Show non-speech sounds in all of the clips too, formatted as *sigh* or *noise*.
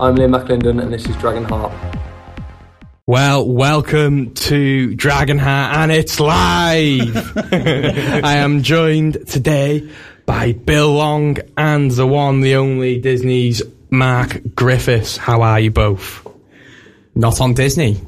I'm Liam McLinden, and this is Dragon Heart. Well, welcome to Dragonheart, and it's live. *laughs* I am joined today by Bill Long and the one, the only Disney's Mark Griffiths. How are you both? Not on Disney.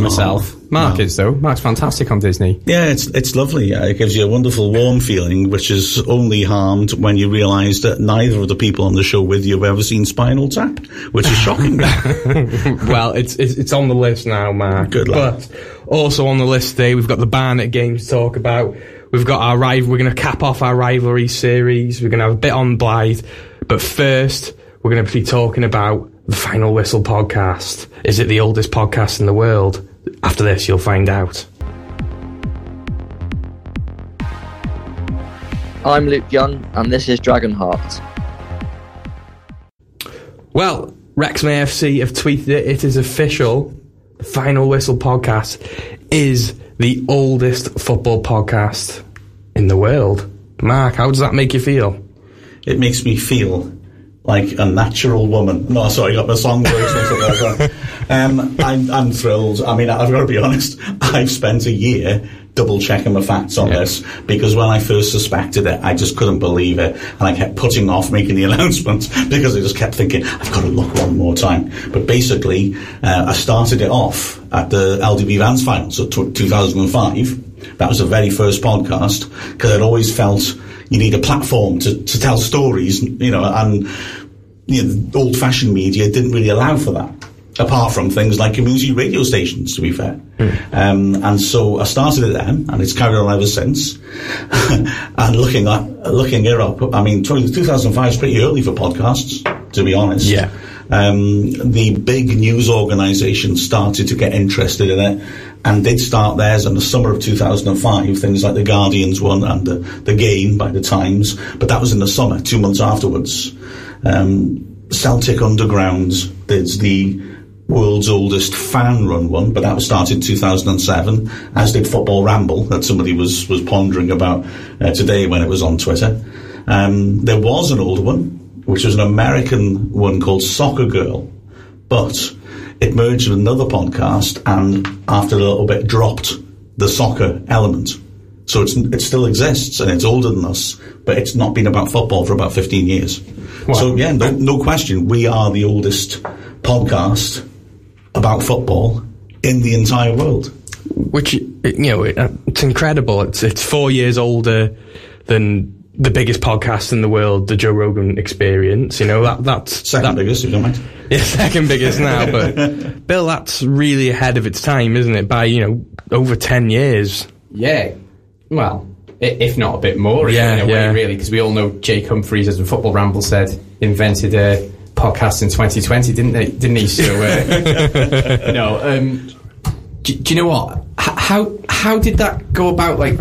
Myself. Oh. Mark no. is though. Mark's fantastic on Disney. Yeah, it's it's lovely. Yeah, it gives you a wonderful warm feeling, which is only harmed when you realise that neither of the people on the show with you have ever seen Spinal Tap, which is shocking. *laughs* well, it's, it's it's on the list now, Mark. Good luck. But also on the list today, we've got the Barnet games to talk about. We've got our rival. We're going to cap off our rivalry series. We're going to have a bit on Blyth, but first we're going to be talking about the Final Whistle podcast. Is it the oldest podcast in the world? After this, you'll find out. I'm Luke Young, and this is Dragonheart. Well, Wrexham AFC have tweeted it. It is official. The Final Whistle podcast is the oldest football podcast in the world. Mark, how does that make you feel? It makes me feel like a natural woman. No, sorry, I got my song lyrics mixed up there. Um, I'm, I'm thrilled. I mean, I've got to be honest. *laughs* I've spent a year double checking my facts on yeah. this because when I first suspected it, I just couldn't believe it, and I kept putting off making the *laughs* announcement because I just kept thinking I've got to look one more time. But basically, uh, I started it off at the LDV Vans final, so t- 2005. That was the very first podcast because I'd always felt you need a platform to, to tell stories, you know, and you know, old fashioned media didn't really allow for that. Apart from things like community radio stations, to be fair. Mm. Um, and so I started it then, and it's carried on ever since. *laughs* and looking at, looking it up, I mean, 2005 is pretty early for podcasts, to be honest. Yeah. Um, the big news organisations started to get interested in it and did start theirs in the summer of 2005, things like the Guardian's one and the, the Game by the Times, but that was in the summer, two months afterwards. Um, Celtic Underground did the world's oldest fan run one, but that was started in 2007, as did Football Ramble, that somebody was, was pondering about uh, today when it was on Twitter. Um, there was an older one, which was an American one called Soccer Girl, but it merged with another podcast and after a little bit dropped the soccer element. So it still exists and it's older than us, but it's not been about football for about 15 years. Wow. So yeah, no, no question, we are the oldest podcast about football in the entire world. Which, you know, uh, it's incredible. It's, it's four years older than the biggest podcast in the world, the Joe Rogan Experience. You know that that's second that, biggest, if you don't mind. *laughs* Yeah, second biggest now. *laughs* But Bill, that's really ahead of its time, isn't it? By you know over ten years. Yeah. Well, if not a bit more. Yeah, in a yeah. way, really, because we all know Jake Humphries, as the Football Ramble said, invented a podcast in 2020, didn't they? Didn't he? So, uh, *laughs* no. Um, do, do, you know what? how how did that go about? Like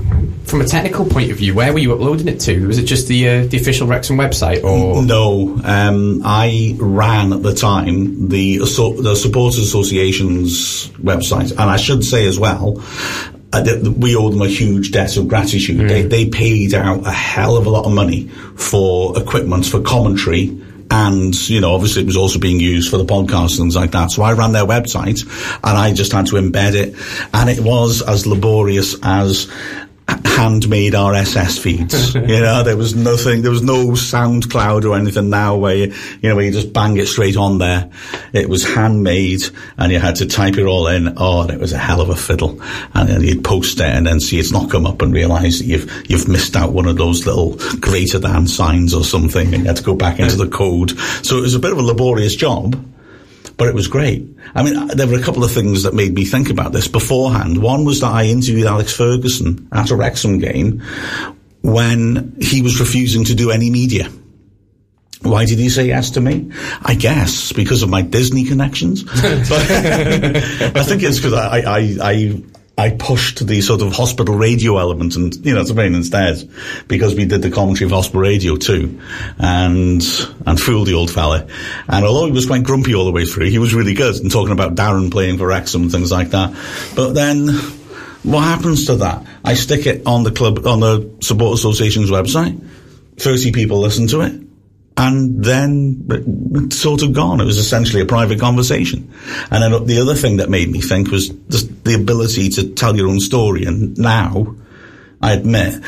from a technical point of view, where were you uploading it to? Was it just the uh, the official Wrexham website, or no? Um, I ran at the time the the Supporters Association's website, and I should say as well. Uh, we owe them a huge debt of gratitude. Mm. They, they paid out a hell of a lot of money for equipment, for commentary, and you know obviously it was also being used for the podcast and things like that so i ran their website and i just had to embed it and it was as laborious as handmade RSS feeds. *laughs* you know, there was nothing, there was no SoundCloud or anything now where you, you know, where you just bang it straight on there. It was handmade and you had to type it all in. Oh, and it was a hell of a fiddle. And then you'd post it and then see it's not come up and realize that you've, you've missed out one of those little greater than signs or something and you had to go back into the code. So it was a bit of a laborious job but it was great. I mean, uh, there were a couple of things that made me think about this beforehand. One was that I interviewed Alex Ferguson at a Wrexham game when he was refusing to do any media. Why did he say yes to me? I guess because of my Disney connections. *laughs* *laughs* I think it's because I, I, I, I pushed the sort of hospital radio element and, you know, to mean instead, because we did the commentary of hospital radio too, and, and fooled the old fella. And although he was quite grumpy all the way through, he was really good and talking about Darren playing for Wrexham and things like that. But then, what happens to that? I stick it on the club, on the Support Association's website. 30 people listen to it. And then sort of gone. It was essentially a private conversation. And then the other thing that made me think was just the ability to tell your own story. And now, I admit,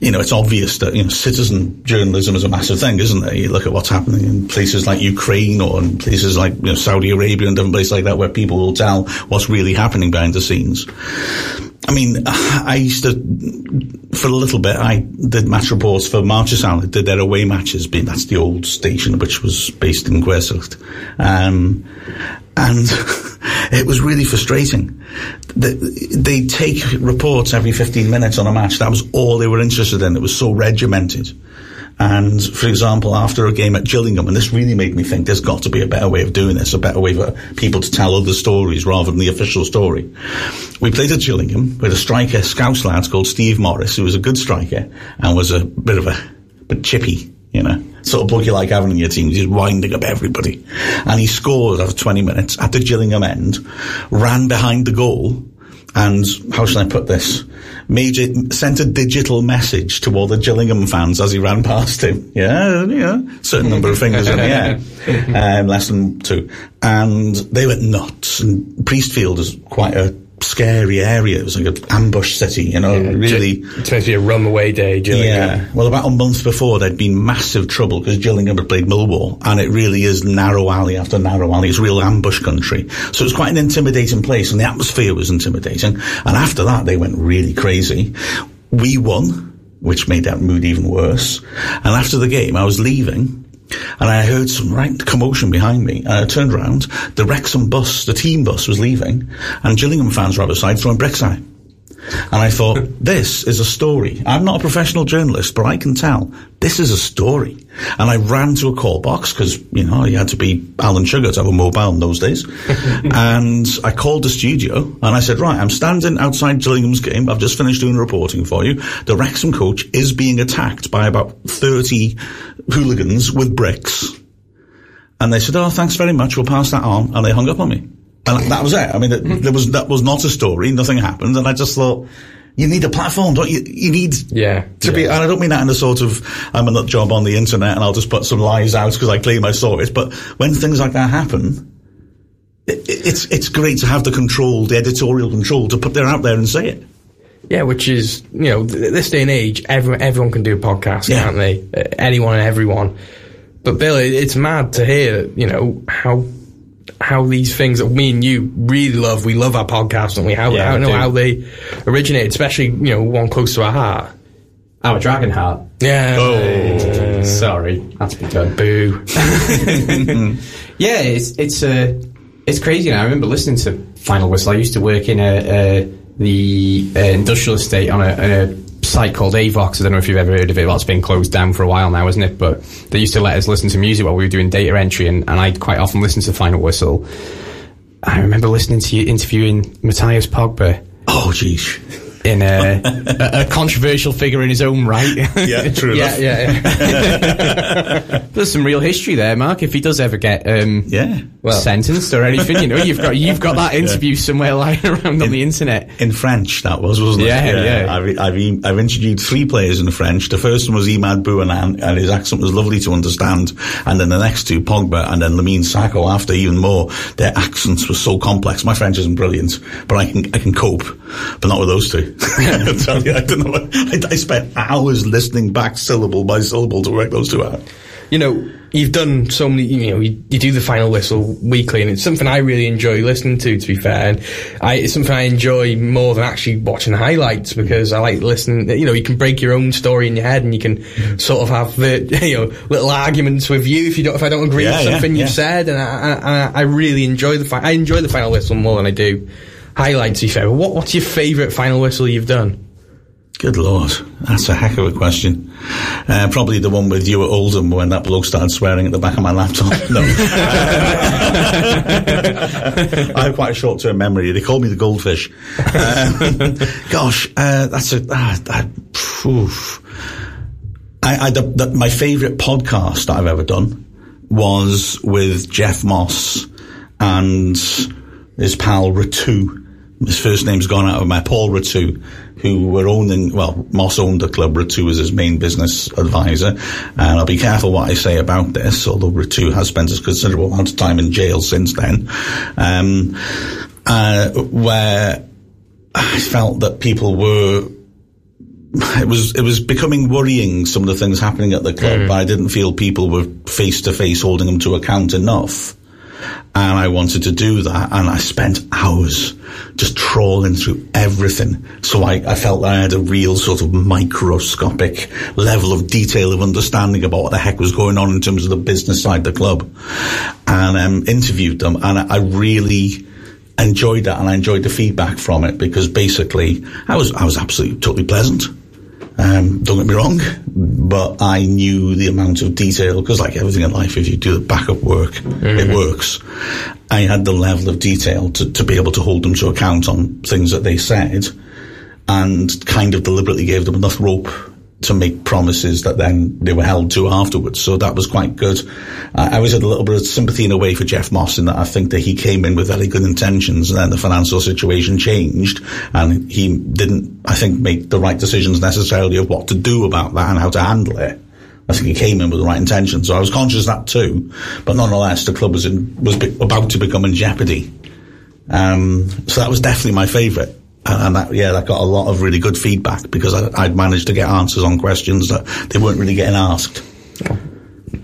you know, it's obvious that, you know, citizen journalism is a massive thing, isn't it? You look at what's happening in places like Ukraine or in places like, you know, Saudi Arabia and different places like that where people will tell what's really happening behind the scenes. I mean, *sighs* I used to, for a little bit, I did match reports for Marcher Sound. Did their away matches. Being that's the old station, which was based in Gwersyllt. Um, and *laughs* it was really frustrating. They take reports every 15 minutes on a match. That was all they were interested in. It was so regimented. And for example, after a game at Gillingham, and this really made me think there's got to be a better way of doing this, a better way for people to tell other stories rather than the official story. We played at Gillingham with a striker, Scouse lad called Steve Morris, who was a good striker and was a bit of a chippy, you know, sort of bloke you like having in your team. He's winding up everybody. And he scored after 20 minutes at the Gillingham end, ran behind the goal, and how shall I put this? It, sent a digital message to all the Gillingham fans as he ran past him. Yeah, yeah, certain number of fingers in the air, *laughs* um, less than two, and they went nuts. And Priestfield is quite a scary area. It was like an ambush city, you know, Yeah, really. It's meant to be a rum away day, Gillingham. Yeah. Well, about a month before, there'd been massive trouble because Gillingham had played Millwall, and it really is narrow alley after narrow alley. It's real ambush country. So it was quite an intimidating place, and the atmosphere was intimidating. And after that, they went really crazy. We won, which made that mood even worse. And after the game, I was leaving. And I heard some right commotion behind me, and I turned around. The Wrexham bus, the team bus, was leaving, and Gillingham fans were outside throwing bricks at it. And I thought, *laughs* this is a story. I'm not a professional journalist, but I can tell this is a story. And I ran to a call box because, you know, you had to be Alan Sugar to have a mobile in those days. *laughs* and I called the studio and I said, right, I'm standing outside Gillingham's game. I've just finished doing reporting for you. The Wrexham coach is being attacked by about 30 hooligans with bricks. And they said, oh, thanks very much. We'll pass that on. And they hung up on me. And that was it. I mean, it, there was, that was not a story. Nothing happened. And I just thought, you need a platform, don't you? You need Yeah, to be, and I don't mean that in a sort of, I'm a nut job on the internet and I'll just put some lies out because I claim I saw it. But when things like that happen, it, it's, it's great to have the control, the editorial control to put it out there and say it. Yeah, which is you know th- this day and age, everyone everyone can do a podcast, Yeah. can't they? Uh, anyone and everyone. But Bill, it- it's mad to hear you know how how these things that me and you really love. We love our podcast, and we how Yeah, I don't know do. how they originated, especially you know one close to our heart. Our dragon heart. Yeah. Oh, sorry, that's begun. Boo. *laughs* Yeah, it's it's uh, it's crazy. Now I remember listening to Final Whistle. I used to work in a, uh the uh, industrial estate on a, a site called Avox. I don't know if you've ever heard of it. It's been closed down for a while now, isn't it? But they used to let us listen to music while we were doing data entry, and, and I'd quite often listen to Final Whistle. I remember listening to you interviewing Mathias Pogba Oh, geez. In a, *laughs* a, a controversial figure in his own right. *laughs* Yeah, true yeah, yeah, yeah. *laughs* There's some real history there, Mark. If he does ever get um, Yeah. Well- sentenced or anything, you know, you've got you've got that interview somewhere lying around on the internet. In French, that was, wasn't it? Yeah, it? yeah. I've, I've, I've interviewed three players in French. The first one was Imad Bouanan, and his accent was lovely to understand. And then the next two, Pogba and then Lamine Sacco, after even more, their accents were so complex. My French isn't brilliant, but I can, I can cope, but not with those two. I *laughs* tell you, I don't know. I, I spent hours listening back syllable by syllable to work those two out. you know, you've done so many, you know, you, you do the final whistle weekly, and it's something I really enjoy listening to, to be fair. And I, it's something I enjoy more than actually watching the highlights because I like listening, you know, you can break your own story in your head and you can sort of have the, *laughs* you know, little arguments with you if you don't, if I don't agree Yeah, with yeah, something yeah. you've said. And I, I, I really enjoy the, fi- I enjoy the final whistle more than I do highlights, be fair. What, what's your favourite final whistle you've done? Good lord, that's a heck of a question. Uh, probably the one with you at Oldham when that bloke started swearing at the back of my laptop. *laughs* No, *laughs* I have quite a short-term memory. They call me the goldfish. Um, *laughs* gosh, uh, that's a. Uh, that, oof. I, I, the, the, my favourite podcast I've ever done was with Geoff Moss and his pal Retout. His first name's gone out of my Paul Retout, who were owning, well, Moss owned the club. Retout was his main business advisor. And I'll be careful what I say about this, although Retout has spent a considerable amount of time in jail since then. Um, uh, where I felt that people were it was it was becoming worrying some of the things happening at the club. Mm. I didn't feel people were face to face holding them to account enough. And I wanted to do that and I spent hours just trawling through everything. So I, I felt that I had a real sort of microscopic level of detail of understanding about what the heck was going on in terms of the business side of the club. And um, interviewed them and I, I really enjoyed that and I enjoyed the feedback from it because basically I was I was absolutely totally pleasant. Um, don't get me wrong, but I knew the amount of detail because, like everything in life, if you do the backup work, it works. I had the level of detail to, to be able to hold them to account on things that they said, and kind of deliberately gave them enough rope to make promises that then they were held to afterwards. So that was quite good. Uh, I always had a little bit of sympathy in a way for Geoff Moss in that I think that he came in with very good intentions and then the financial situation changed and he didn't, I think, make the right decisions necessarily of what to do about that and how to handle it. I think he came in with the right intention. So I was conscious of that too. But nonetheless, the club was in, was be, about to become in jeopardy. Um, so that was definitely my favourite and that yeah that got a lot of really good feedback because I, would managed to get answers on questions that they weren't really getting asked.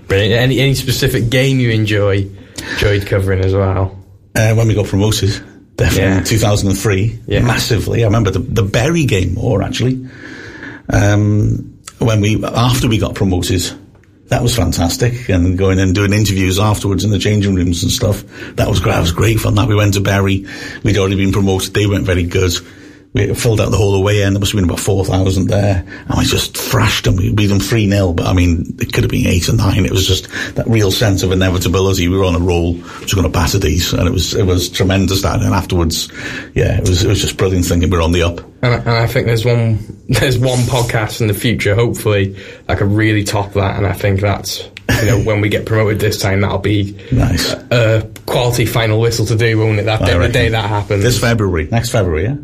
Brilliant. Any any specific game you enjoy enjoyed covering as well? Uh, when we got promoted, definitely Yeah. 2003, Yeah. massively. I remember the the Bury game more actually. Um, when we after we got promoted. That was fantastic, and going and doing interviews afterwards in the changing rooms and stuff. That was great. That was great fun. That we went to Barry. We'd already been promoted. They weren't very good. We filled out the whole away end. There must have been about 4,000 there. And we just thrashed them. We beat them 3 0, but I mean, it could have been 8 or 9. It was just that real sense of inevitability. We were on a roll. We were going to batter these. And it was, it was tremendous that. And afterwards, yeah, it was, it was just brilliant thinking we we're on the up. And I, and I think there's one *laughs* there's one podcast in the future, hopefully, that could really top that. And I think that's you know when we get promoted this time, that'll be Nice. a quality final whistle to do, won't it? That day, the day that happens. This February. Next February, yeah?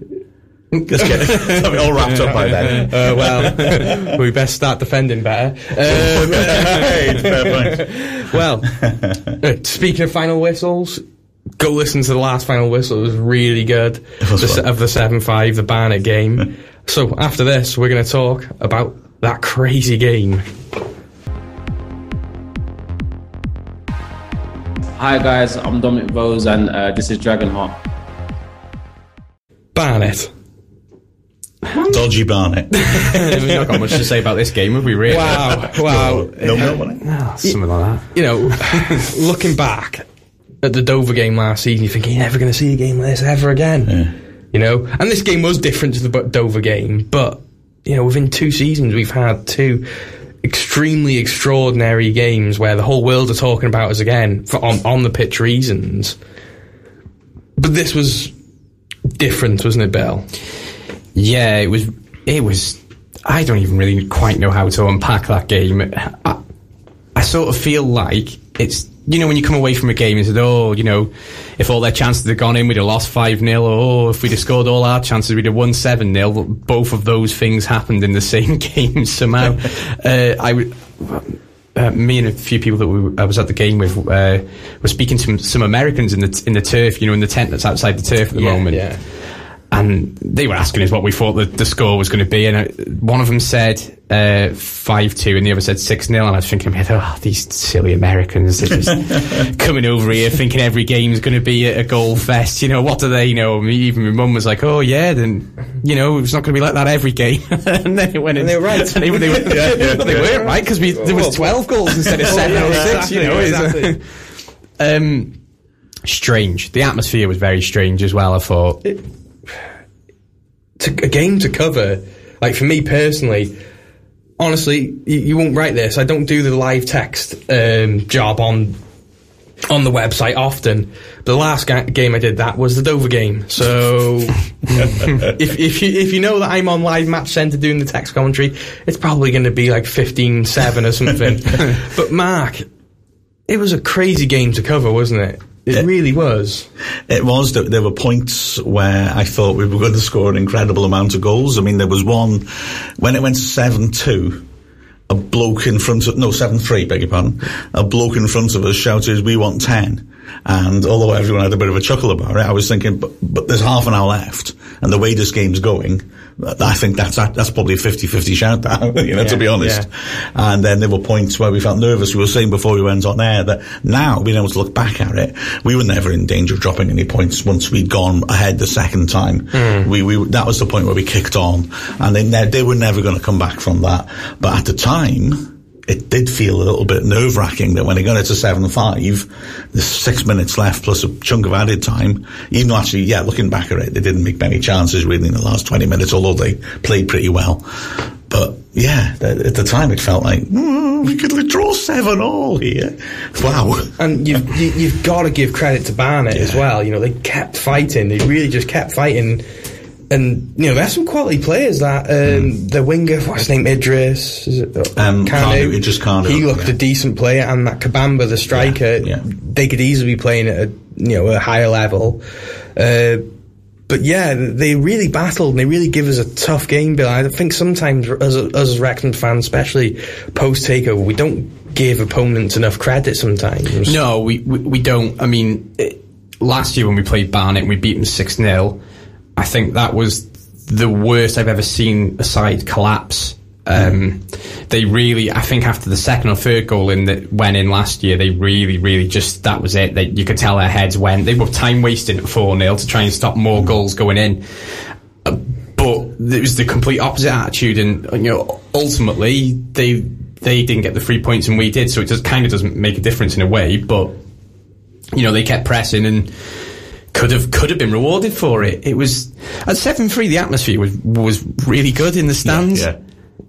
Let's get it. all wrapped up by then. uh, well, *laughs* we best start defending better. Um, *laughs* Hey, fair point. well, uh, speaking of final whistles, go listen to the last final whistle. It was really good. was The of the seven five, the Barnet game. so after this, we're going to talk about that crazy game. Hi guys, I'm Dominic Vose and uh, this is Dragonheart. Barnet. Dodgy Barnet. *laughs* We've not got much to say about this game, have we? Really? Wow, wow. no, no, wasn't it? something like that. you know, *laughs* looking back at the Dover game last season, you think you're never going to see a game like this ever again. You know, and this game was different to the Dover game, but you know, within two seasons, we've had two extremely extraordinary games where the whole world are talking about us again for on, on the pitch reasons. But this was different, wasn't it, Bill? Yeah, it was. It was. I don't even really quite know how to unpack that game. I, I sort of feel like it's. You know, when you come away from a game and said, "Oh, you know, if all their chances had gone in, we'd have lost five 0 or oh, if we'd have scored all our chances, we'd have won seven 0 Both of those things happened in the *laughs* same game somehow. *laughs* uh, I would. Uh, me and a few people that we, I was at the game with uh, were speaking to some Americans in the in the turf, you know, in the tent that's outside the turf at the moment yeah. And they were asking us what we thought the, the score was going to be, and uh, one of them said five two, and the other said six 0 and I was thinking, oh, these silly Americans, they're just *laughs* coming over here thinking every game is going to be a, a goal fest. You know, what do they know? Me, even my mum was like, oh yeah, then you know it's not going to be like that every game, *laughs* and then it went. And they were right. And *laughs* they, they, were, well, they weren't right because there was twelve goals instead of seven or six. You know, exactly. um, strange. The atmosphere was very strange as well. I thought. To, a game to cover, like for me personally, honestly, you, you won't write this. I don't do the live text um, job on on the website often. The last ga- game I did that was the Dover game. So *laughs* if if you if you know that I'm on live match center doing the text commentary, it's probably going to be like 15-7 or something. *laughs* but Mark, it was a crazy game to cover, wasn't it? It Yeah. really was. It was there were points where I thought we were going to score an incredible amount of goals. I mean, there was one when it went seven two. A bloke in front of no seven three, beg your pardon. A bloke in front of us shouted, "We want 10. And although everyone had a bit of a chuckle about it, I was thinking, but, but there's half an hour left, and the way this game's going, I think that's that's probably a 50-50 shout. *laughs* You know, to be honest. And then there were points where we felt nervous. We were saying before we went on air that now, being able to look back at it, we were never in danger of dropping any points once we'd gone ahead the second time. Hmm. We, we, that was the point where we kicked on and they, ne- they were never going to come back from that. But at the time, it did feel a little bit nerve wracking that when it got it to 7-5, there's six minutes left plus a chunk of added time. Even though actually, yeah, looking back at it, they didn't make many chances really in the last 20 minutes, although they played pretty well. But yeah, at the time it felt like, "Mm, we could draw 7 all here. Wow. And you've, you, you've got to give credit to Barnet as well. You know, they kept fighting. They really just kept fighting. And, you know, there's some quality players that, um, the winger, what's his name, Idris? Is it, Hmm. Um, Kanu, Idris Kanu, He looked yeah. a decent player. And that Kabamba, the striker, Yeah, yeah. they could easily be playing at a, you know, a higher level. Uh, but yeah, they really battled and they really give us a tough game, Bill. I think sometimes as us as Wrexham fans, especially post takeover, we don't give opponents enough credit sometimes. No, we, we, we don't. I mean, it, last year when we played Barnet and we beat them 6 0, I think that was the worst I've ever seen a side collapse. Um, they really, I think after the second or third goal in that went in last year, they really, really just, that was it. They, you could tell their heads went. They were time wasting at 4 0 to try and stop more goals going in. Uh, but it was the complete opposite attitude, and you know, ultimately they they didn't get the three points and we did, so it just kind of doesn't make a difference in a way. But you know, they kept pressing and could have could have been rewarded for it. It was at seven three. The atmosphere was was really good in the stands. yeah.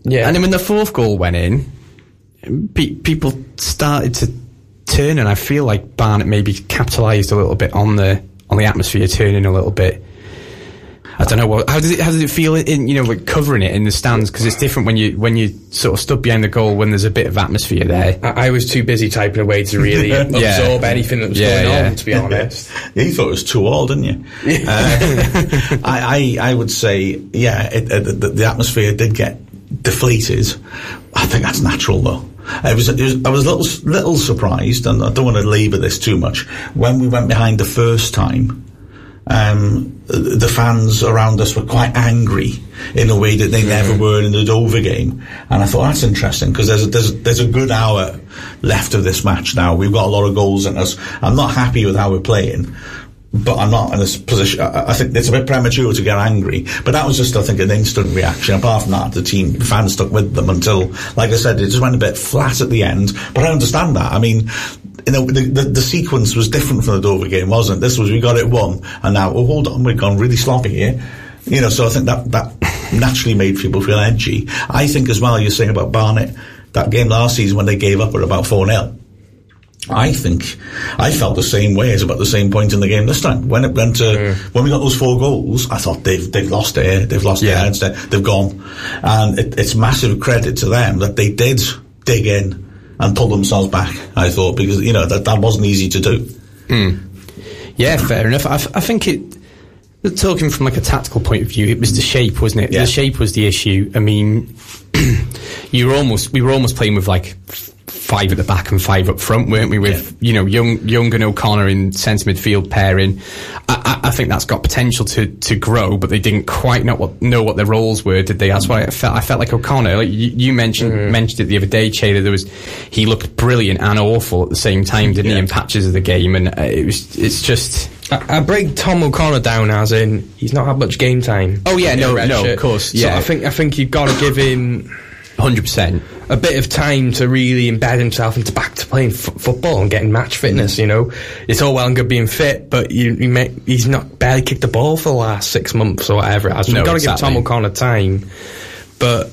Yeah. And then when the fourth goal went in, pe- people started to turn, and I feel like Barnet maybe capitalised a little bit on the on the atmosphere turning a little bit. I don't know what. How does it? How does it feel in you know like covering it in the stands? Because it's different when you when you sort of stood behind the goal when there's a bit of atmosphere there. I, I was too busy typing away to really *laughs* absorb anything that was Yeah, going yeah. on, to be honest. *laughs* You thought it was too old, didn't you? *laughs* Uh, I, I, I would say, yeah, it, uh, the, the atmosphere did get deflated. I think that's natural, though. I was, it was I was a little, little surprised, and I don't want to labour this too much. When we went behind the first time, um, the fans around us were quite angry in a way that they never mm-hmm. were in the Dover game. And I thought that's interesting because there's a, there's, a- there's a good hour left of this match now. We've got a lot of goals in us. I'm not happy with how we're playing. But I'm not in this position. I, I think it's a bit premature to get angry. But that was just, I think, an instant reaction. Apart from that, the team the fans stuck with them until, like I said, it just went a bit flat at the end. But I understand that. I mean, you know, the, the, the sequence was different from the Dover game, wasn't it? This was we got it won, and now, oh, hold on, we've gone really sloppy here. You know, so I think that that naturally made people feel edgy. I think as well, you're saying about Barnet, that game last season when they gave up at about 4 0. I think I felt the same way as about the same point in the game this time. When it went to when we got those four goals, I thought they've they've lost it. They've lost their Yeah. heads. they- They've gone, and it, it's massive credit to them that they did dig in and pull themselves back. I thought because you know that that wasn't easy to do. Hmm. Yeah, fair enough. I, f- I think it. Talking from like a tactical point of view, it was the shape, wasn't it? Yeah. The shape was the issue. I mean, *clears throat* you were almost we were almost playing with like five at the back and five up front, weren't we? With you know young young and O'Connor in centre midfield pairing. I, I, I think that's got potential to, to grow, but they didn't quite know what know what their roles were, did they? That's why I felt I felt like O'Connor. Like you, you mentioned mentioned it the other day, Che, there was he looked brilliant and awful at the same time, didn't he? In patches of the game, and uh, it was it's just. I, I break Tom O'Connor down as in he's not had much game time. Oh, yeah, no, no, of course, So yeah. I think I think you've got to give him Hundred percent. A bit of time to really embed himself into back to playing f- football and getting match fitness. You know, it's all well and good being fit, but you, you may, he's not barely kicked the ball for the last six months or whatever. it has. So No, you've got to give exactly. Tom O'Connor time, but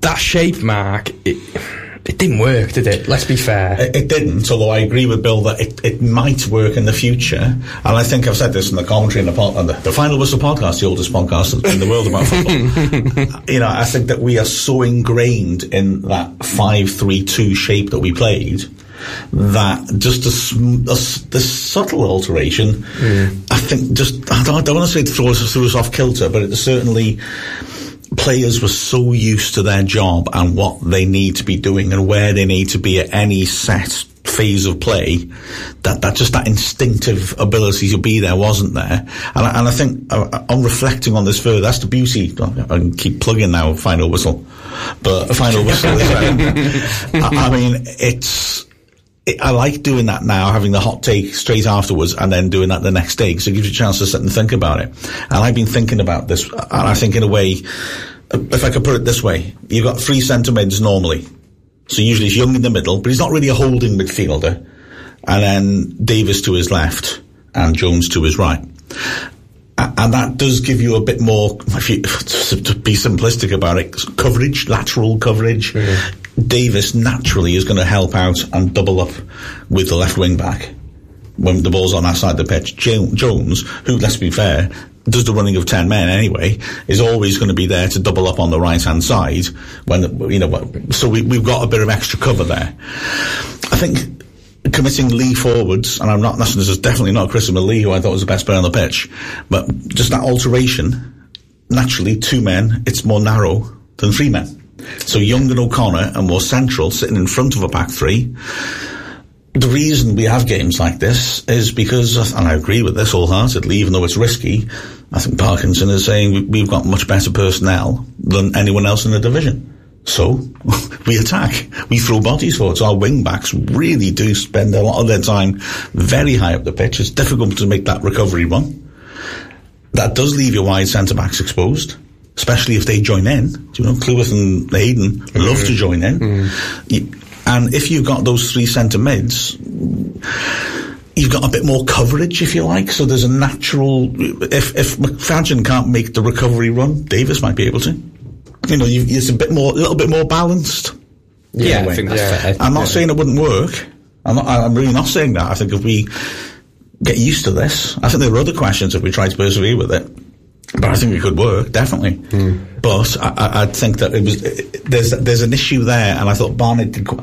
that shape mark. It, it didn't work, did it? Let's be fair. It, it didn't, although I agree with Bill that it, it might work in the future. And I think I've said this in the commentary in the, pod, on the, the Final Whistle podcast, the oldest podcast in the world about football. *laughs* you know, I think that we are so ingrained in that 5-3-2 shape that we played that just a, a this subtle alteration, I think just, I don't, I don't want to say it throws us, threw us off kilter, but it certainly, players were so used to their job and what they need to be doing and where they need to be at any set phase of play that, that just that instinctive ability to be there wasn't there. And I, and I think uh, on reflecting on this further that's the beauty. I can keep plugging now final whistle. But final whistle is, um, *laughs* I, I mean it's it, I like doing that now, having the hot take straight afterwards and then doing that the next day because it gives you a chance to sit and think about it. And I've been thinking about this, and I think in a way, if I could put it this way, you've got three centre mids normally. So usually he's young in the middle, but he's not really a holding midfielder. And then Davis to his left and Jones to his right. And that does give you a bit more, if you, *laughs* to be simplistic about it, coverage, lateral coverage. Davis naturally is going to help out and double up with the left wing back when the ball's on that side of the pitch. Jones, who, let's be fair, does the running of 10 men anyway, is always going to be there to double up on the right hand side when, you know, so we, we've got a bit of extra cover there. I think committing Lee forwards, and I'm not, this is definitely not Christopher Lee, who I thought was the best player on the pitch, but just that alteration, naturally, two men, it's more narrow than three men. So Young and O'Connor are more central, sitting in front of a back three. The reason we have games like this is because, and I agree with this wholeheartedly, even though it's risky, I think Parkinson is saying we- we've got much better personnel than anyone else in the division. So *laughs* we attack. We throw bodies forward. So our wing backs really do spend a lot of their time very high up the pitch. It's difficult to make that recovery run. That does leave your wide centre backs exposed, especially if they join in. You know, Cleworth and Hayden love to mm. join in. Mm. You- and if you've got those three centre mids, you've got a bit more coverage, if you like. So there's a natural. If if McFadden can't make the recovery run, Davis might be able to. You know, you, it's a bit more, a little bit more balanced. Yeah, in a I think that's fair. I'm not saying it wouldn't work. I'm not. I'm really not saying that. I think if we get used to this, I think there are other questions if we try to persevere with it. But I think it could work definitely. Hmm. But I, I, I think that it was there's there's an issue there, and I thought Barnet did. Qu-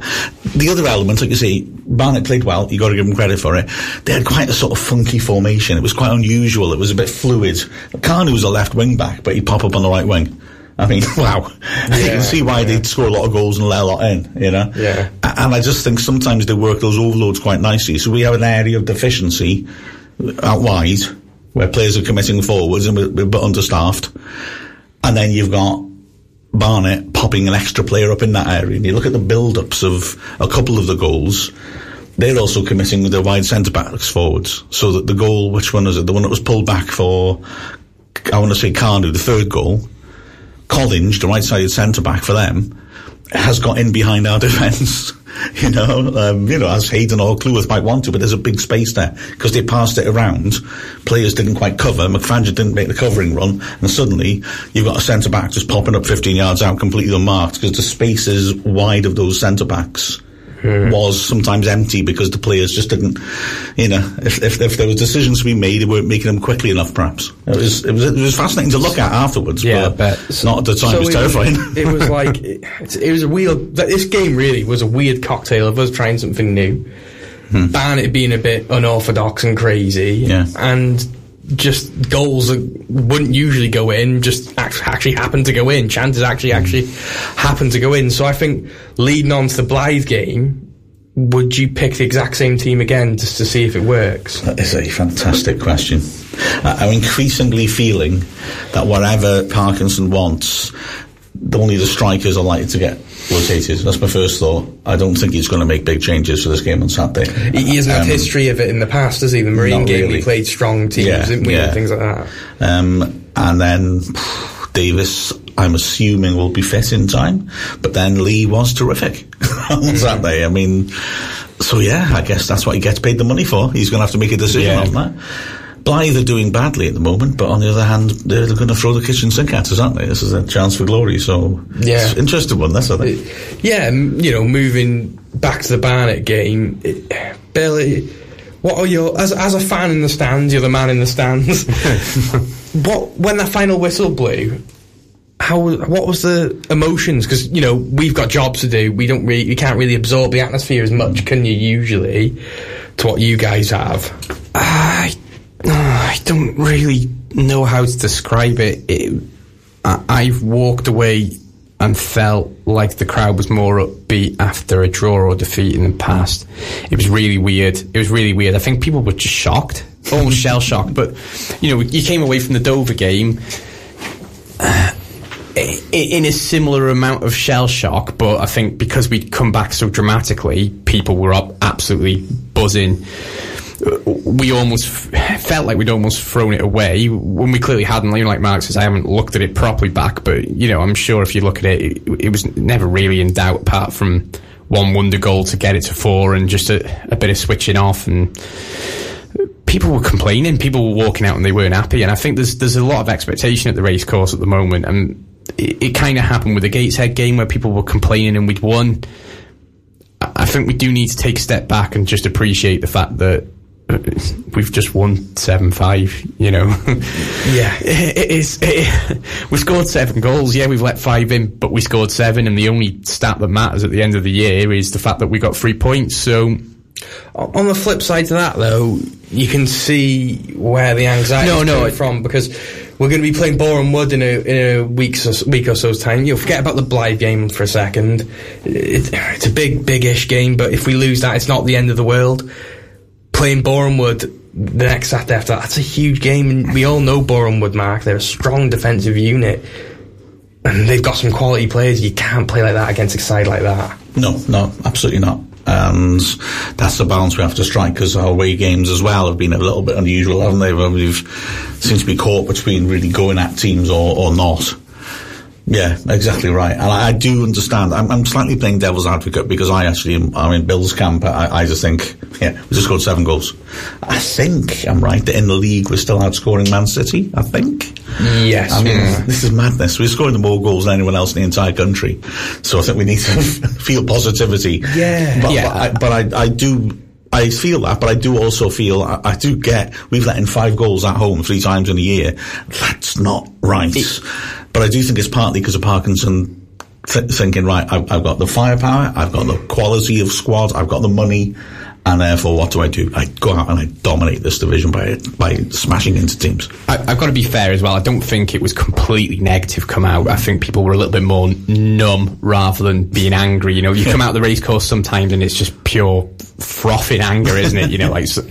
the other element, like you say, Barnet played well. You got to give him credit for it. They had quite a sort of funky formation. It was quite unusual. It was a bit fluid. Carney was a left wing back, but he'd pop up on the right wing. I mean, *laughs* wow. *laughs* you can see why they'd score a lot of goals and let a lot in, you know? Yeah. And I just think sometimes they work those overloads quite nicely. So we have an area of deficiency uh, out wide where players are committing forwards and we're, we're understaffed. And then you've got Barnet popping an extra player up in that area. And you look at the build-ups of a couple of the goals. They're also committing their wide centre backs forwards. So that the goal, which one is it? The one that was pulled back for, I want to say Kanu, the third goal. Collins, the right sided centre back for them, has got in behind our *laughs* defence. *laughs* you know, um, you know, as Hayden or Cleworth might want to, but there's a big space there because they passed it around. Players didn't quite cover. McFadden didn't make the covering run, and suddenly you've got a centre back just popping up 15 yards out, completely unmarked because the space is wide of those centre backs. Was sometimes empty because the players just didn't, you know, if, if, if there was decisions to be made, they weren't making them quickly enough. Perhaps it was it was it was fascinating to look at afterwards. Yeah, but I bet. not at the time. it was terrifying. it was *laughs* like it, it was a weird. This game really was a weird cocktail of us trying something new, Barnet being a bit unorthodox and crazy, Hmm. Yeah. and just goals that wouldn't usually go in just actually happen to go in. Chances actually actually happen to go in. So I think leading on to the Blyth game. Would you pick the exact same team again just to see if it works? That is a fantastic question. I'm increasingly feeling that whatever Parkinson wants, only the strikers are likely to get rotated. That's my first thought. I don't think he's going to make big changes for this game on Saturday. He hasn't had Um, history of it in the past, has he? The Marine game, really. we played strong teams, Yeah, didn't we? yeah. And things like that. Um, and then Davis, I'm assuming, will be fit in time. But then Lee was terrific *laughs* on Saturday. I mean, so yeah, I guess that's what he gets paid the money for. He's going to have to make a decision Yeah. on that. Blyth are doing badly at the moment, but on the other hand, they're going to throw the kitchen sink at us, aren't they? This is a chance for glory. So, Yeah. it's an interesting one. That's I think. Yeah, you know, moving back to the Barnet game, it, Billy, what are your as as a fan in the stands? You're the man in the stands. *laughs* what when that final whistle blew, how what was the emotions? Because you know we've got jobs to do. We don't really, we can't really absorb the atmosphere as much, can you? Usually, to what you guys have. I, I don't really know how to describe it. it I, I've walked away and felt like the crowd was more upbeat after a draw or defeat in the past. It was really weird. It was really weird. I think people were just shocked, almost *laughs* shell shocked. But you know, you came away from the Dover game uh, in a similar amount of shell shock. But I think because we'd come back so dramatically, people were up absolutely buzzing. Uh, We almost felt like we'd almost thrown it away when we clearly hadn't. Know, like Mark says, I haven't looked at it properly back, but you know, I'm sure if you look at it, it, it was never really in doubt apart from one wonder goal to get it to four and just a, a bit of switching off and people were complaining. People were walking out and they weren't happy. And I think there's there's a lot of expectation at the racecourse at the moment. And it, it kind of happened with the Gateshead game where people were complaining and we'd won. I think we do need to take a step back and just appreciate the fact that Uh, we've just won seven five. You know, *laughs* Yeah. it, it is. It, we scored seven goals. Yeah, we've let five in, but we scored seven. And the only stat that matters at the end of the year is the fact that we got three points. So On the flip side to that, though, you can see where the anxiety No, is no, coming from because we're going to be playing Boreham Wood in a in a week's or, week or so's time. You'll forget about the Blyth game for a second. It, it's a big, big-ish game, but if we lose that, it's not the end of the world. Playing Wood the next Saturday after that, that's a huge game, and we all know Wood, Mark. They're a strong defensive unit, and they've got some quality players. You can't play like that against a side like that. No, no, absolutely not. And that's the balance we have to strike because our away games as well have been a little bit unusual, haven't they? We've seemed to be caught between really going at teams or, or not. Yeah, exactly right. And I, I do understand. I'm, I'm slightly playing devil's advocate because I actually am I'm in Bill's camp. I, I just think, yeah, we just scored seven goals. I think I'm right that in the league we're still outscoring Man City. I think. Yes, I mean, yeah. this is madness. We're scoring more goals than anyone else in the entire country. So I think we need to *laughs* feel positivity. Yeah. But, Yeah. but, I, but I, I do, I feel that, but I do also feel, I, I do get, we've let in five goals at home three times in a year. That's not right. but I do think it's partly because of Parkinson th- thinking, right, I've, I've got the firepower, I've got the quality of squad, I've got the money, and therefore what do I do? I go out and I dominate this division by, by smashing into teams. I, I've got to be fair as well. I don't think it was completely negative come out. I think people were a little bit more numb rather than being angry. You know, you come out the race course sometimes and it's just pure frothing anger, isn't it? You know, like so,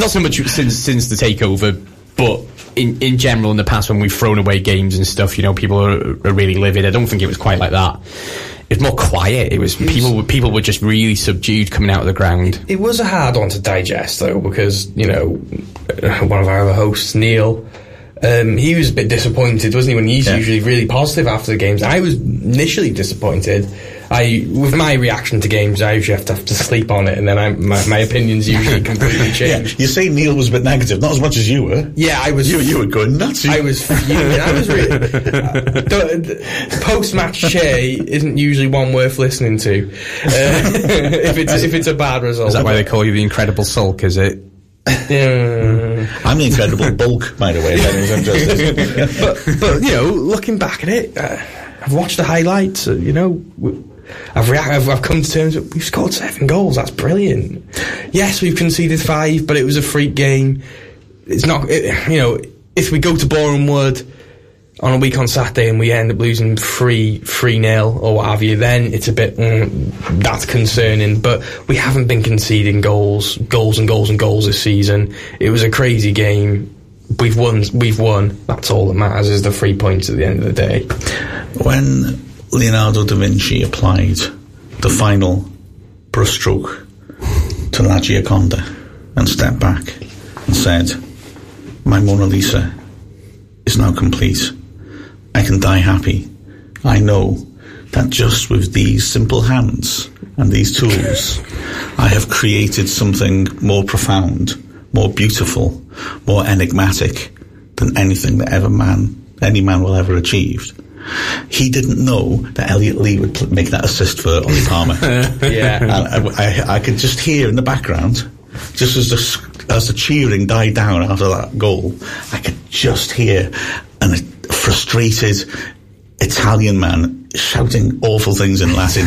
not so much since since the takeover, but in in general in the past when we've thrown away games and stuff, you know, people are, are really livid. I don't think it was quite like that. It was more quiet. It was people. were People were just really subdued coming out of the ground. It was a hard one to digest, though, because you know *laughs* one of our other hosts, Neil, um, he was a bit disappointed, wasn't he? When he's Yeah. usually really positive after the games. I was initially disappointed. I, with my reaction to games, I usually have to have to sleep on it, and then I, my, my opinions usually *laughs* completely change. You say Neil was a bit negative, not as much as you were. Yeah, I was. You, you were going nuts. I was *laughs* fuming. I was really. Post match Shay isn't usually one worth listening to. Uh, *laughs* if it's if it's a bad result. Is that why they call you the Incredible Sulk? Is it? Yeah. I'm the incredible bulk, by the way. if anyone's interested. but but you know, looking back at it, uh, I've watched the highlights. Uh, you know, w- I've, rea- I've I've come to terms with we've scored seven goals. That's brilliant. Yes, we've conceded five, but it was a freak game. It's not. It, you know, if we go to Boreham Wood on a week on Saturday and we end up losing three three nil or what have you, then it's a bit mm, that's concerning. But we haven't been conceding goals, goals and goals and goals this season. It was a crazy game. We've won. We've won. That's all that matters is the three points at the end of the day. when Leonardo da Vinci applied the final brushstroke to La Gioconda and stepped back and said, My Mona Lisa is now complete. I can die happy. I know that just with these simple hands and these tools, I have created something more profound, more beautiful, more enigmatic than anything that ever man, any man will ever achieve. He didn't know that Elliot Lee would make that assist for Ollie Palmer. *laughs* Yeah. and I, I, I could just hear in the background, just as the as the cheering died down after that goal, I could just hear an, a frustrated, Italian man shouting awful things in Latin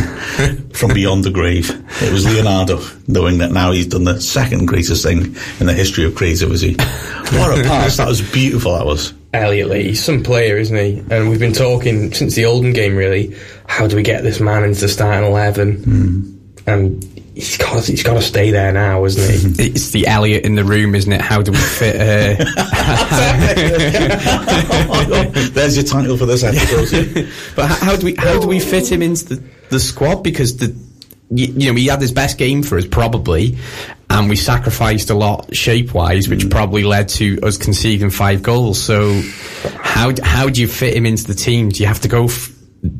*laughs* from beyond the grave. It was Leonardo, knowing that now he's done the second greatest thing in the history of creativity. What a pass! That was beautiful. That was. Elliot Lee, he's some player, isn't he? And we've been talking since the Oldham game, really. How do we get this man into the starting eleven? And he's got he's got to stay there now, isn't he? *laughs* It's the Elliot in the room, isn't it? How do we fit? Uh, *laughs* *laughs* There's your title for this episode. but how, how do we how do we fit him into the, the squad? Because the you, you know he had his best game for us probably, and we sacrificed a lot shape wise, which mm. probably led to us conceding five goals. So how how do you fit him into the team? Do you have to go f-